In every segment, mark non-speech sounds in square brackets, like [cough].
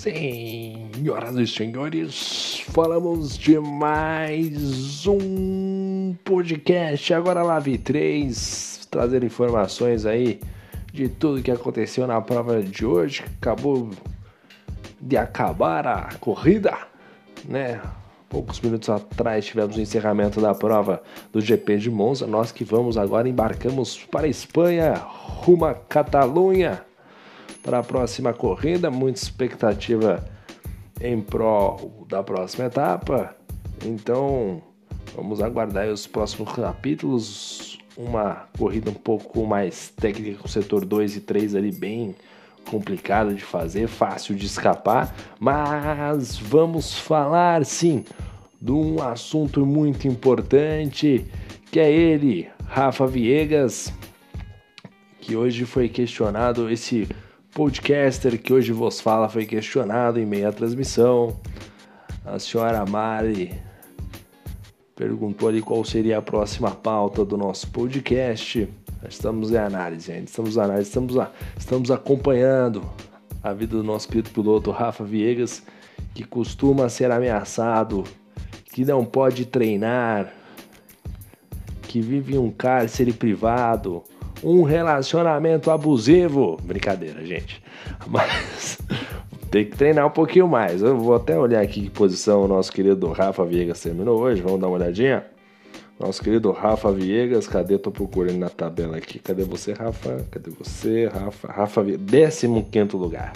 Senhoras e senhores, falamos de mais um podcast. Agora Live 3, trazendo informações aí de tudo que aconteceu na prova de hoje. Acabou de acabar a corrida, né? Poucos minutos atrás tivemos o encerramento da prova do GP de Monza. Nós que vamos agora embarcamos para a Espanha, rumo a Catalunha para a próxima corrida. Muita expectativa em prol da próxima etapa. Então, vamos aguardar os próximos capítulos. Uma corrida um pouco mais técnica com o setor 2 e 3 ali bem complicado de fazer, fácil de escapar, mas vamos falar sim de um assunto muito importante, que é ele, Rafa Viegas, que hoje foi questionado esse podcaster que hoje vos fala foi questionado em meio à transmissão. A senhora Mari perguntou ali qual seria a próxima pauta do nosso podcast. Estamos em análise. Estamos em análise, estamos, a, estamos acompanhando a vida do nosso querido piloto Rafa Viegas, que costuma ser ameaçado, que não pode treinar, que vive em um cárcere privado, um relacionamento abusivo. Brincadeira, gente. Mas [laughs] tem que treinar um pouquinho mais. Eu vou até olhar aqui que posição o nosso querido Rafa Viegas terminou hoje. Vamos dar uma olhadinha? Nosso querido Rafa Viegas, cadê? Tô procurando na tabela aqui. Cadê você, Rafa? Cadê você, Rafa? Rafa Viegas, 15 lugar.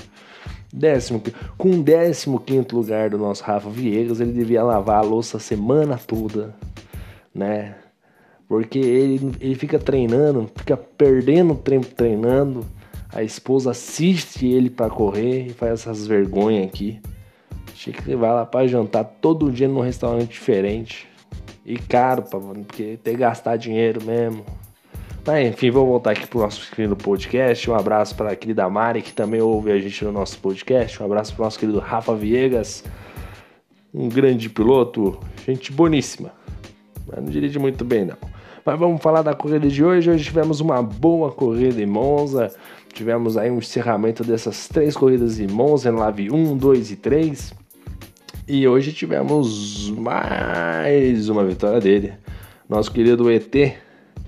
Décimo, com o 15 lugar do nosso Rafa Viegas, ele devia lavar a louça a semana toda, né? Porque ele, ele fica treinando, fica perdendo tempo treinando. A esposa assiste ele para correr e faz essas vergonhas aqui. Achei que ele vai lá para jantar todo dia num restaurante diferente. E caro, porque tem que gastar dinheiro mesmo. Mas enfim, vamos voltar aqui pro nosso querido podcast. Um abraço para a querida Mari, que também ouve a gente no nosso podcast. Um abraço para o nosso querido Rafa Viegas, um grande piloto, gente boníssima. Mas não dirige muito bem, não. Mas vamos falar da corrida de hoje. Hoje tivemos uma boa corrida em Monza. Tivemos aí um encerramento dessas três corridas em Monza, em Lave 1, 2 e 3. E hoje tivemos mais uma vitória dele. Nosso querido ET,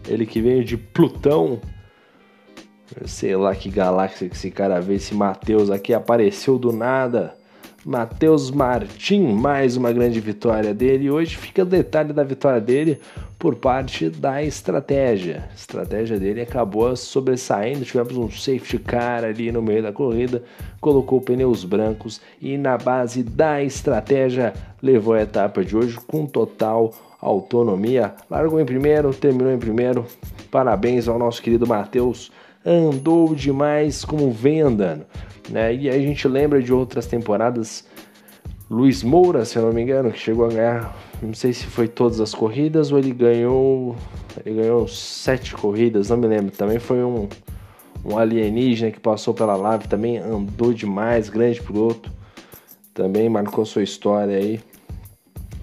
ele que veio de Plutão. sei lá que galáxia que esse cara veio. Esse Matheus aqui apareceu do nada Matheus Martin, mais uma grande vitória dele. Hoje fica o detalhe da vitória dele por parte da estratégia. A estratégia dele acabou sobressaindo. Tivemos um safety car ali no meio da corrida, colocou pneus brancos e, na base da estratégia, levou a etapa de hoje com total autonomia. Largou em primeiro, terminou em primeiro. Parabéns ao nosso querido Matheus. Andou demais como vem andando. Né? E a gente lembra de outras temporadas. Luiz Moura, se eu não me engano, que chegou a ganhar, não sei se foi todas as corridas ou ele ganhou, ele ganhou sete corridas, não me lembro. Também foi um, um alienígena que passou pela live, também andou demais, grande piloto, também marcou sua história aí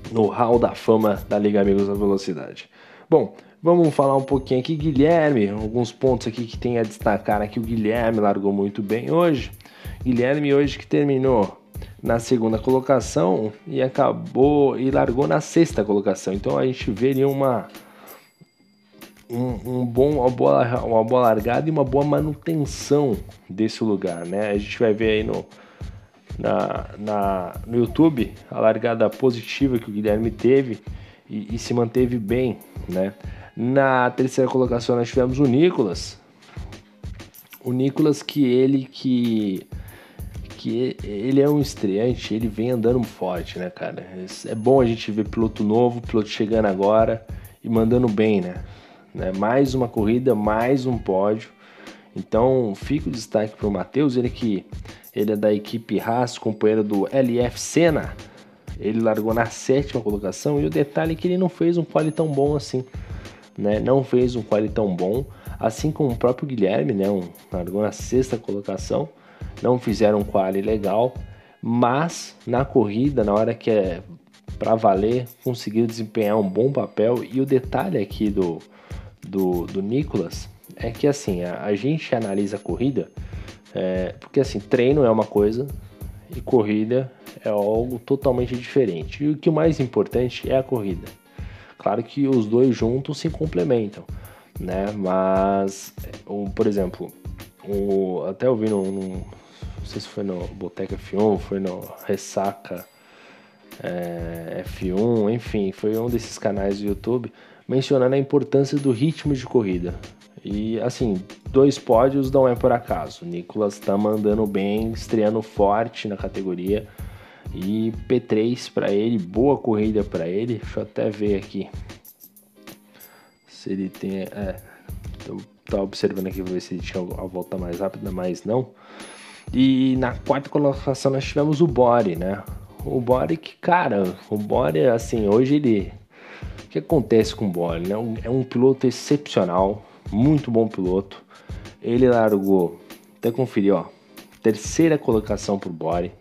no hall da fama da Liga Amigos da Velocidade. Bom, Vamos falar um pouquinho aqui, Guilherme, alguns pontos aqui que tem a destacar aqui. O Guilherme largou muito bem hoje. Guilherme hoje que terminou na segunda colocação e acabou e largou na sexta colocação. Então a gente ali uma um, um, bom uma boa, uma boa largada e uma boa manutenção desse lugar, né? A gente vai ver aí no na, na no YouTube a largada positiva que o Guilherme teve e, e se manteve bem, né? Na terceira colocação nós tivemos o Nicolas. O Nicolas que ele que que ele é um estreante, ele vem andando forte, né, cara? É bom a gente ver piloto novo, piloto chegando agora e mandando bem, né? né? Mais uma corrida, mais um pódio. Então, fica o destaque para o Matheus, ele que ele é da equipe Haas, companheiro do LF Senna. Ele largou na sétima colocação e o detalhe é que ele não fez um quali tão bom assim né? Não fez um quali tão bom, assim como o próprio Guilherme, né? Um, largou na sexta colocação, não fizeram um quali legal, mas na corrida, na hora que é para valer, conseguiram desempenhar um bom papel. E o detalhe aqui do, do, do Nicolas é que assim, a, a gente analisa a corrida, é, porque assim, treino é uma coisa e corrida é algo totalmente diferente. E o que mais importante é a corrida. Claro que os dois juntos se complementam, né? Mas, por exemplo, o, até eu vi no, não sei se foi no Boteca F1, foi no Ressaca é, F1, enfim, foi um desses canais do YouTube mencionando a importância do ritmo de corrida. E assim, dois pódios não é por acaso. O Nicolas tá mandando bem, estreando forte na categoria. E P3 para ele, boa corrida para ele. Deixa eu até ver aqui se ele tem. É, tô, tô observando aqui ver se ele tinha a volta mais rápida, mas não. E na quarta colocação nós tivemos o Bore, né? O Bore que, cara, o Bore, assim, hoje ele. O que acontece com o Bore, né? É um piloto excepcional muito bom piloto. Ele largou, até conferir, ó, terceira colocação pro Bore.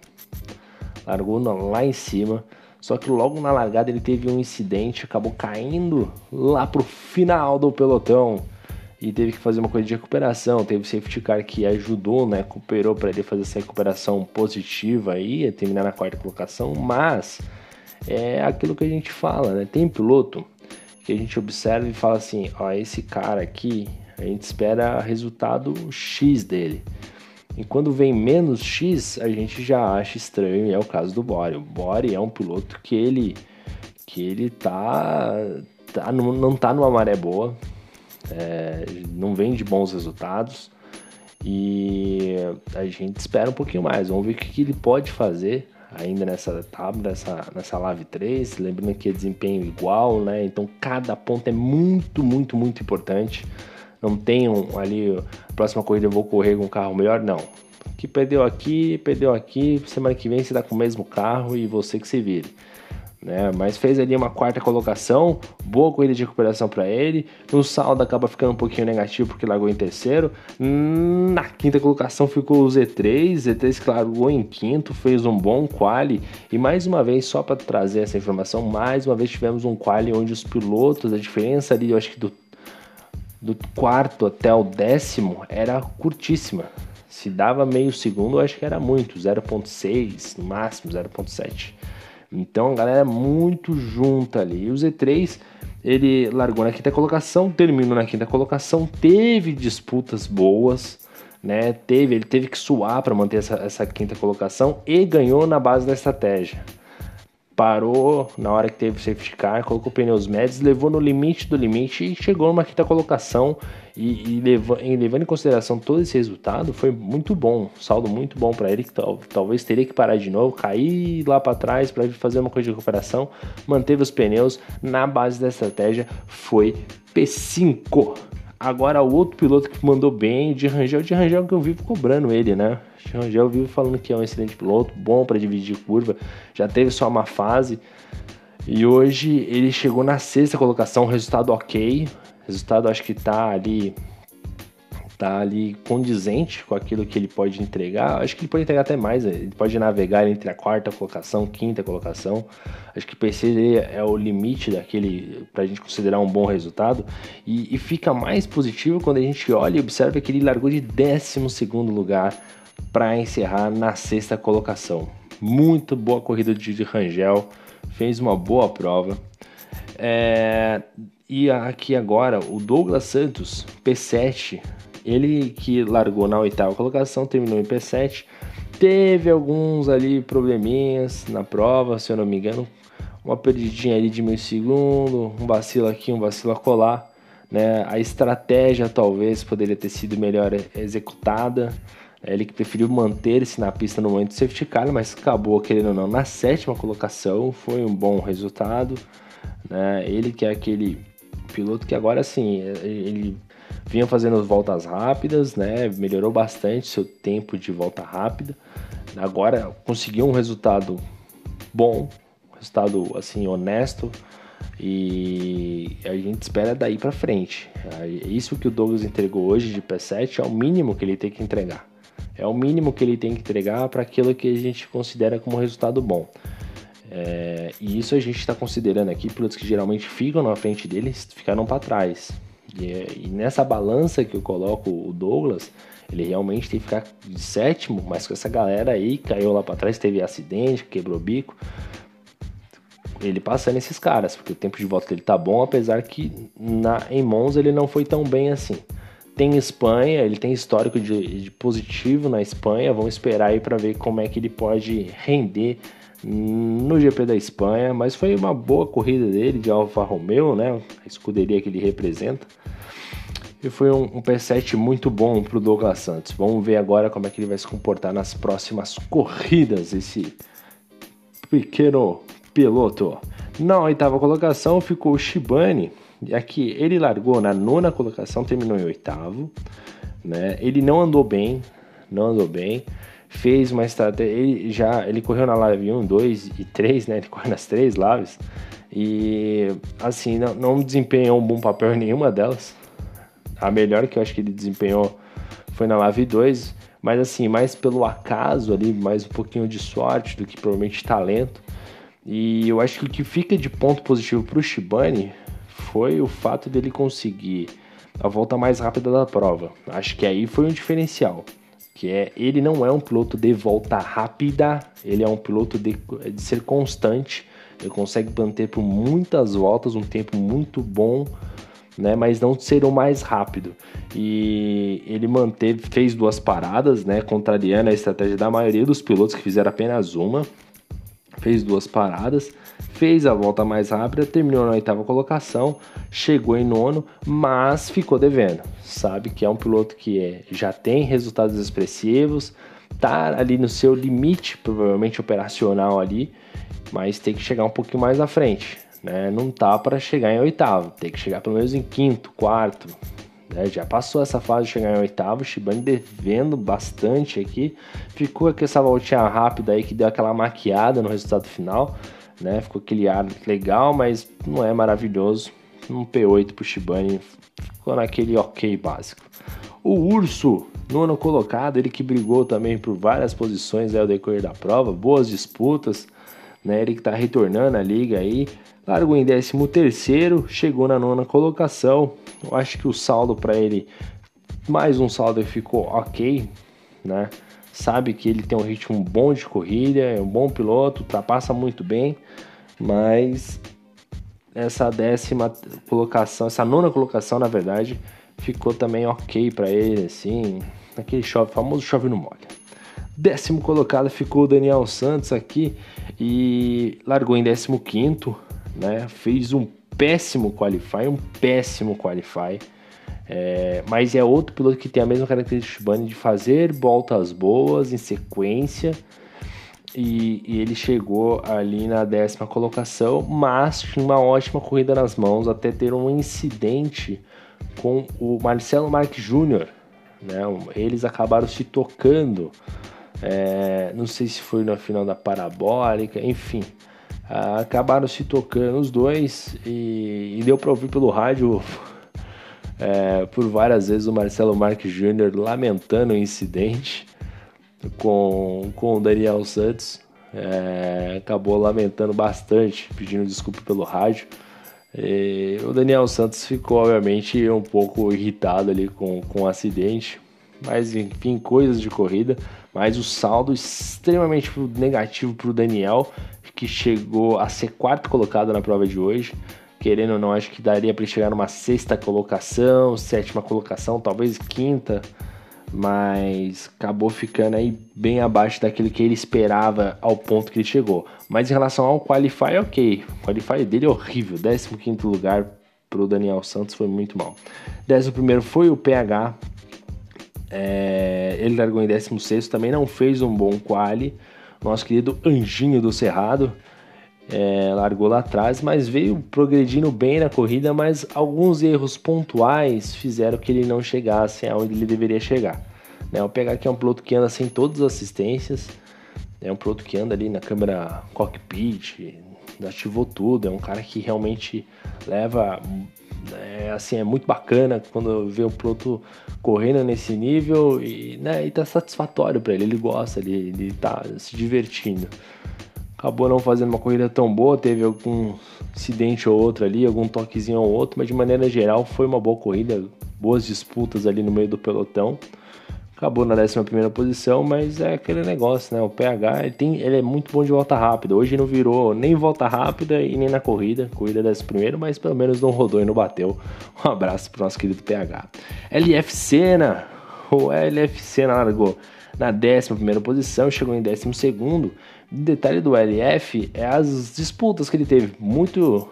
Largou lá em cima. Só que logo na largada ele teve um incidente, acabou caindo lá pro final do pelotão e teve que fazer uma coisa de recuperação. Teve safety car que ajudou, né? Cooperou para ele fazer essa recuperação positiva aí, terminar na quarta colocação. Mas é aquilo que a gente fala, né? Tem piloto que a gente observa e fala assim: ó, esse cara aqui, a gente espera resultado X dele. E quando vem menos X, a gente já acha estranho, e é o caso do Bore. O Bore é um piloto que ele que ele tá, tá não tá numa maré boa, é, não vem de bons resultados e a gente espera um pouquinho mais. Vamos ver o que, que ele pode fazer ainda nessa etapa, nessa, nessa Live 3. Lembrando que é desempenho igual, né? Então cada ponto é muito, muito, muito importante. Não tem um, ali, próxima corrida eu vou correr com um carro melhor, não. Que perdeu aqui, perdeu aqui, semana que vem você dá com o mesmo carro e você que se vire né? Mas fez ali uma quarta colocação, boa corrida de recuperação para ele. No saldo acaba ficando um pouquinho negativo porque largou em terceiro. Na quinta colocação ficou o Z3, Z3 que largou em quinto, fez um bom quali e mais uma vez só para trazer essa informação, mais uma vez tivemos um quali onde os pilotos, a diferença ali, eu acho que do do quarto até o décimo era curtíssima. Se dava meio segundo, eu acho que era muito, 0.6, no máximo 0.7. Então a galera é muito junta ali. E o Z3 ele largou na quinta colocação, terminou na quinta colocação, teve disputas boas, né? Teve, ele teve que suar para manter essa, essa quinta colocação e ganhou na base da estratégia parou na hora que teve o safety car, colocou pneus médios, levou no limite do limite e chegou numa quinta colocação. E, e em, levando em consideração todo esse resultado, foi muito bom, saldo muito bom para ele, que tal, talvez teria que parar de novo, cair lá para trás para fazer uma coisa de recuperação, manteve os pneus na base da estratégia, foi P5. Agora o outro piloto que mandou bem, de Rangel, de Rangel que eu vivo cobrando ele, né? De Rangel vivo falando que é um excelente piloto, bom para dividir curva, já teve só uma fase. E hoje ele chegou na sexta colocação, resultado ok. Resultado acho que tá ali tá ali condizente com aquilo que ele pode entregar. Acho que ele pode entregar até mais, ele pode navegar entre a quarta colocação, quinta colocação. Acho que PC é o limite daquele para a gente considerar um bom resultado e, e, fica mais positivo quando a gente olha e observa que ele largou de 12 segundo lugar para encerrar na sexta colocação. Muito boa corrida de Rangel, fez uma boa prova. É, e aqui agora o Douglas Santos, P7, ele que largou na oitava colocação, terminou em P7, teve alguns ali probleminhas na prova, se eu não me engano, uma perdidinha ali de meio segundo, um vacilo aqui, um vacilo a colar, né? A estratégia talvez poderia ter sido melhor executada. Ele que preferiu manter-se na pista no momento do safety car, mas acabou, querendo ou não, na sétima colocação. Foi um bom resultado. Né? Ele que é aquele piloto que agora sim, ele vinha fazendo voltas rápidas, né? Melhorou bastante seu tempo de volta rápida. Agora conseguiu um resultado bom, um resultado assim honesto e a gente espera daí para frente. É isso que o Douglas entregou hoje de P7 é o mínimo que ele tem que entregar. É o mínimo que ele tem que entregar para aquilo que a gente considera como resultado bom. É, e isso a gente está considerando aqui pilotos que geralmente ficam na frente deles ficaram para trás E, e, nessa balança que eu coloco o Douglas, ele realmente tem que ficar de sétimo, mas com essa galera aí, caiu lá para trás, teve acidente, quebrou bico. Ele passando esses caras, porque o tempo de volta dele tá bom, apesar que na, em Monza ele não foi tão bem assim. Tem Espanha, ele tem histórico de, de positivo na Espanha, vamos esperar aí para ver como é que ele pode render no GP da Espanha, mas foi uma boa corrida dele de Alfa Romeo, né? A escuderia que ele representa. E foi um, um P7 muito bom para o Douglas Santos. Vamos ver agora como é que ele vai se comportar nas próximas corridas, esse pequeno piloto. Na oitava colocação ficou o Shibane. Aqui ele largou na nona colocação, terminou em oitavo. Né? Ele não andou bem, não andou bem fez uma estratégia. Ele já ele correu na live 1, 2 e 3, né? Ele correu nas três lives. E assim, não, não desempenhou um bom papel em nenhuma delas. A melhor que eu acho que ele desempenhou foi na live 2, mas assim, mais pelo acaso ali, mais um pouquinho de sorte do que provavelmente talento. E eu acho que o que fica de ponto positivo para o Shibane foi o fato dele conseguir a volta mais rápida da prova. Acho que aí foi um diferencial que é ele não é um piloto de volta rápida, ele é um piloto de, de ser constante, ele consegue manter por muitas voltas um tempo muito bom, né, mas não ser o mais rápido. E ele manteve, fez duas paradas, né, contrariando a estratégia da maioria dos pilotos que fizeram apenas uma. Fez duas paradas fez a volta mais rápida, terminou na oitava colocação, chegou em nono, mas ficou devendo. Sabe que é um piloto que é, já tem resultados expressivos, tá ali no seu limite, provavelmente operacional ali, mas tem que chegar um pouquinho mais à frente. Né? Não tá para chegar em oitavo, tem que chegar pelo menos em quinto, quarto. Né? Já passou essa fase de chegar em oitavo, Shibane devendo bastante aqui. Ficou com essa voltinha rápida aí que deu aquela maquiada no resultado final né? Ficou aquele ar legal, mas não é maravilhoso. Um P8 pro Shibane ficou naquele ok básico. O Urso, nono colocado, ele que brigou também por várias posições ao decorrer da prova, boas disputas, né? Ele que tá retornando a liga aí, largou em 13 terceiro, chegou na nona colocação. Eu acho que o saldo para ele, mais um saldo ficou ok, né? sabe que ele tem um ritmo bom de corrida, é um bom piloto, ultrapassa muito bem, mas essa décima colocação, essa nona colocação, na verdade, ficou também ok para ele, assim, aquele chove, famoso chove no molha. Décimo colocado ficou o Daniel Santos aqui e largou em décimo quinto, né? Fez um péssimo qualify, um péssimo qualify. É, mas é outro piloto que tem a mesma característica do de fazer voltas boas em sequência. E, e, ele chegou ali na décima colocação, mas tinha uma ótima corrida nas mãos até ter um incidente com o Marcelo Marques Júnior. Né? Eles acabaram se tocando, é, não sei se foi na final da parabólica, enfim. Acabaram se tocando os dois e, e deu para ouvir pelo rádio [laughs] é, por várias vezes o Marcelo Marques Jr. lamentando o incidente com, com o Daniel Santos. É, acabou lamentando bastante, pedindo desculpa pelo rádio. E o Daniel Santos ficou, obviamente, um pouco irritado ali com, com o acidente. Mas, enfim, coisas de corrida. Mas o saldo extremamente negativo para o Daniel, que chegou a ser quarto colocado na prova de hoje querendo ou não, acho que daria para chegar numa sexta colocação, sétima colocação, talvez quinta, mas acabou ficando aí bem abaixo daquilo que ele esperava ao ponto que ele chegou. Mas em relação ao Qualify, ok. O Qualify dele é horrível, 15 lugar para o Daniel Santos foi muito mal. 11 foi o PH, é, ele largou em 16, também não fez um bom quali. Nosso querido Anjinho do Cerrado é, largou lá atrás, mas veio progredindo bem na corrida, mas alguns erros pontuais fizeram que ele não chegasse aonde ele deveria chegar. Né, o PH aqui é um piloto que anda sem todas as assistências, é um piloto que anda ali na câmera cockpit, ativou tudo, é um cara que realmente leva é, assim, é muito bacana quando vê um piloto correndo nesse nível e, né, e tá satisfatório para ele, ele gosta, ele, ele tá se divertindo acabou não fazendo uma corrida tão boa, teve algum incidente ou outro ali, algum toquezinho ou outro, mas de maneira geral foi uma boa corrida, boas disputas ali no meio do pelotão. Acabou na 11 posição, mas é aquele negócio, né? O PH ele, tem, ele é muito bom de volta rápida. Hoje não virou nem volta rápida e nem na corrida. Corrida 11, mas pelo menos não rodou e não bateu. Um abraço pro nosso querido PH. LF Senna, o LF Senna largou na 11 posição, chegou em 12. O detalhe do LF é as disputas que ele teve. Muito.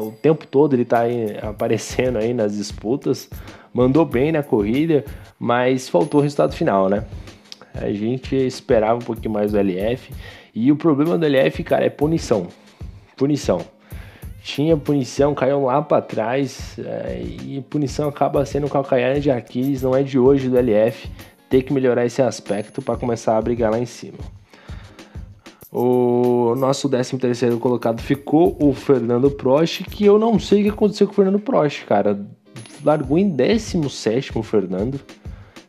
O tempo todo ele está aparecendo aí nas disputas. Mandou bem na corrida, mas faltou o resultado final, né? A gente esperava um pouquinho mais do LF. E o problema do LF, cara, é punição. Punição. Tinha punição, caiu lá para trás. É, e punição acaba sendo calcanhar de Aquiles, não é de hoje do LF ter que melhorar esse aspecto para começar a brigar lá em cima. O nosso 13 terceiro colocado ficou o Fernando Prost, que eu não sei o que aconteceu com o Fernando Prost, cara. Largou em 17 o Fernando.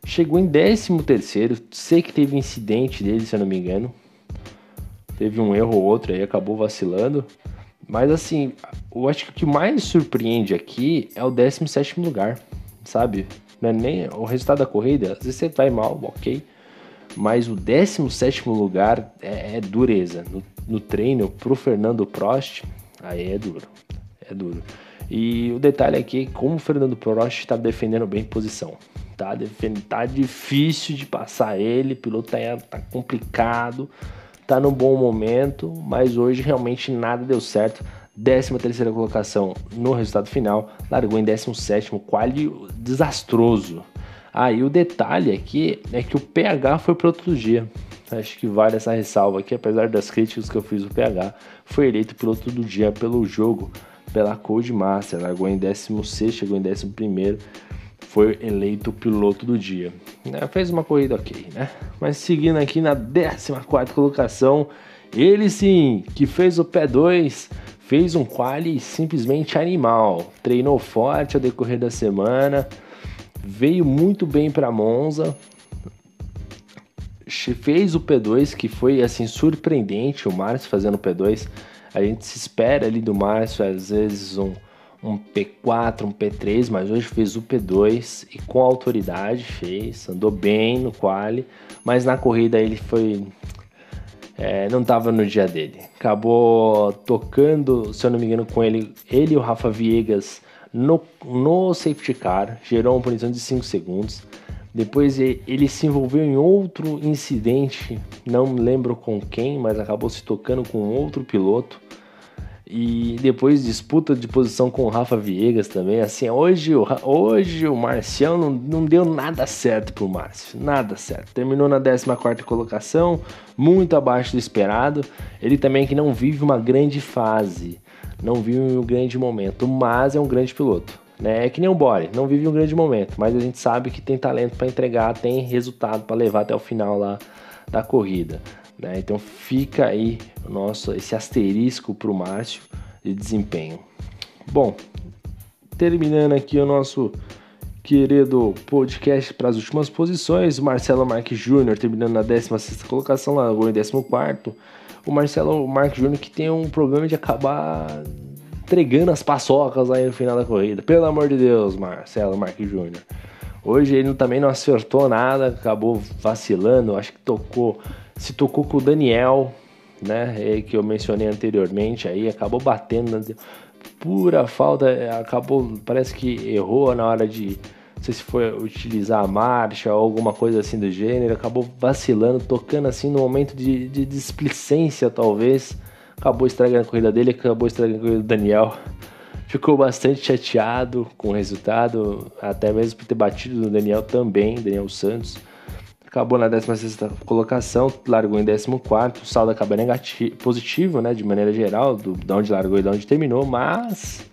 Chegou em 13 terceiro. Sei que teve incidente dele, se eu não me engano. Teve um erro ou outro aí, acabou vacilando. Mas assim, eu acho que o que mais surpreende aqui é o 17 lugar, sabe? Não é nem o resultado da corrida, às vezes você vai mal, ok. Mas o 17 lugar é, é dureza. No, no, treino pro Fernando Prost, aí é duro. É duro. E o detalhe aqui é como o Fernando Prost está defendendo bem posição. Tá, tá difícil de passar ele, o piloto tá, tá complicado, tá num bom momento, mas hoje realmente nada deu certo. 13 terceira colocação no resultado final, largou em 17 quali desastroso. Aí ah, o detalhe aqui é que o PH foi para outro dia. Acho que vale essa ressalva aqui, apesar das críticas que eu fiz o PH, foi eleito piloto do dia pelo jogo, pela Code Master, largou em 16, chegou em 11 foi eleito piloto do dia. É, fez uma corrida ok, né? Mas seguindo aqui na 14 colocação, ele sim, que fez o P2, fez um quali simplesmente animal. Treinou forte ao decorrer da semana, veio muito bem para Monza, fez o P2 que foi assim surpreendente o Márcio fazendo o P2. A gente se espera ali do Márcio às vezes um, um P4, um P3, mas hoje fez o P2 e com autoridade fez, andou bem no quali, mas na corrida ele foi é, não estava no dia dele. Acabou tocando, se eu não me engano, com ele, ele e o Rafa Viegas no, no safety car, gerou uma punição de 5 segundos. Depois ele se envolveu em outro incidente, não lembro com quem, mas acabou se tocando com outro piloto. E depois disputa de posição com o Rafa Viegas também. Assim, hoje, hoje o Marcião não, não deu nada certo pro Márcio. Nada certo. Terminou na 14 colocação, muito abaixo do esperado. Ele também que não vive uma grande fase, não vive um grande momento, mas é um grande piloto. Né? É que nem o Bore, não vive um grande momento, mas a gente sabe que tem talento para entregar, tem resultado para levar até o final lá da corrida. Né? Então fica aí nosso, esse asterisco para o Márcio de desempenho. Bom, terminando aqui o nosso querido podcast para as últimas posições, Marcelo Marques Júnior terminando na 16 colocação, largou em 14. O Marcelo Marques Júnior que tem um problema de acabar entregando as paçocas aí no final da corrida. Pelo amor de Deus, Marcelo Marques Júnior. Hoje ele também não acertou nada, acabou vacilando, acho que tocou se tocou com o Daniel, né, que eu mencionei anteriormente, aí acabou batendo, pura falta, acabou, parece que errou na hora de, não sei se foi utilizar a marcha ou alguma coisa assim do gênero, acabou vacilando, tocando assim no momento de, de displicência talvez, acabou estragando a corrida dele, acabou estragando a corrida do Daniel. Ficou bastante chateado com o resultado, até mesmo por ter batido no Daniel também, Daniel Santos acabou na 16 colocação, largou em 14, o saldo acaba negativo, positivo, né, de maneira geral, do, de onde largou e de onde terminou, mas,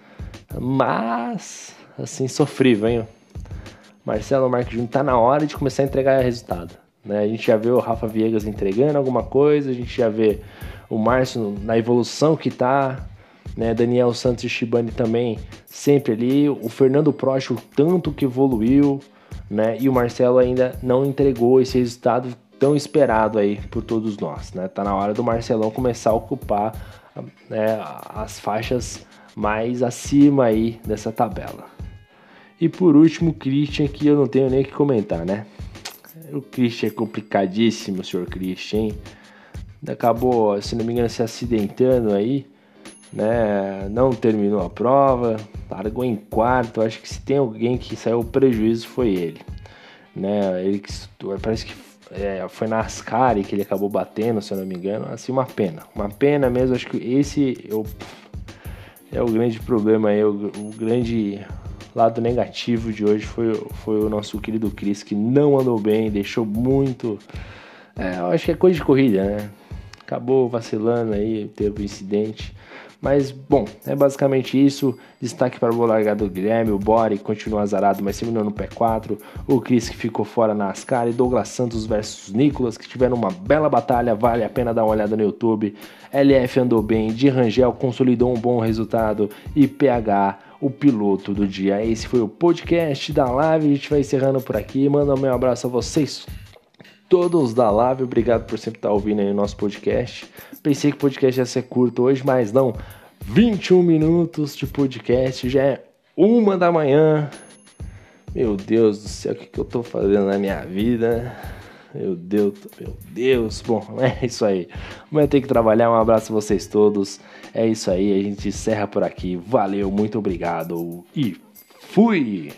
mas, assim, sofrível, hein? Marcelo Marques Júnior tá na hora de começar a entregar resultado, né? A gente já vê o Rafa Viegas entregando alguma coisa, a gente já vê o Márcio na evolução que tá, né? Daniel Santos e Shibani também sempre ali, o Fernando Prost o tanto que evoluiu, né? E o Marcelo ainda não entregou esse resultado tão esperado aí por todos nós, né? Tá na hora do Marcelão começar a ocupar né, as faixas mais acima aí dessa tabela. E por último, o Christian, que eu não tenho nem o que comentar, né? O Christian é complicadíssimo, senhor Christian? Acabou, se não me engano, se acidentando aí, né? Não terminou a prova, largou em quarto. Acho que se tem alguém que saiu prejuízo foi ele, né? Ele que parece que é, foi na Ascari que ele acabou batendo, se eu não me engano. Assim, uma pena, uma pena mesmo. Acho que esse eu, é o grande problema aí, o, o grande lado negativo de hoje foi, foi o nosso querido Chris, que não andou bem, deixou muito. É, eu acho que é coisa de corrida, né? Acabou vacilando aí, teve um incidente. Mas, bom, é basicamente isso. Destaque para o largado do Guilherme, o Bori continua azarado, mas terminou no P4. O Chris que ficou fora na Ascar e Douglas Santos versus Nicolas, que tiveram uma bela batalha. Vale a pena dar uma olhada no YouTube. LF andou bem, de Rangel consolidou um bom resultado e PH o piloto do dia. Esse foi o podcast da live. A gente vai encerrando por aqui. Manda um meu abraço a vocês todos da live. Obrigado por sempre estar ouvindo aí o nosso podcast. Pensei que o podcast ia ser curto hoje, mas não. 21 minutos de podcast, já é uma da manhã. Meu Deus do céu, o que, que eu tô fazendo na minha vida? Meu Deus, meu Deus. Bom, [laughs] é isso aí. Amanhã tem que trabalhar. Um abraço a vocês todos. É isso aí. A gente encerra por aqui. Valeu, muito obrigado e fui!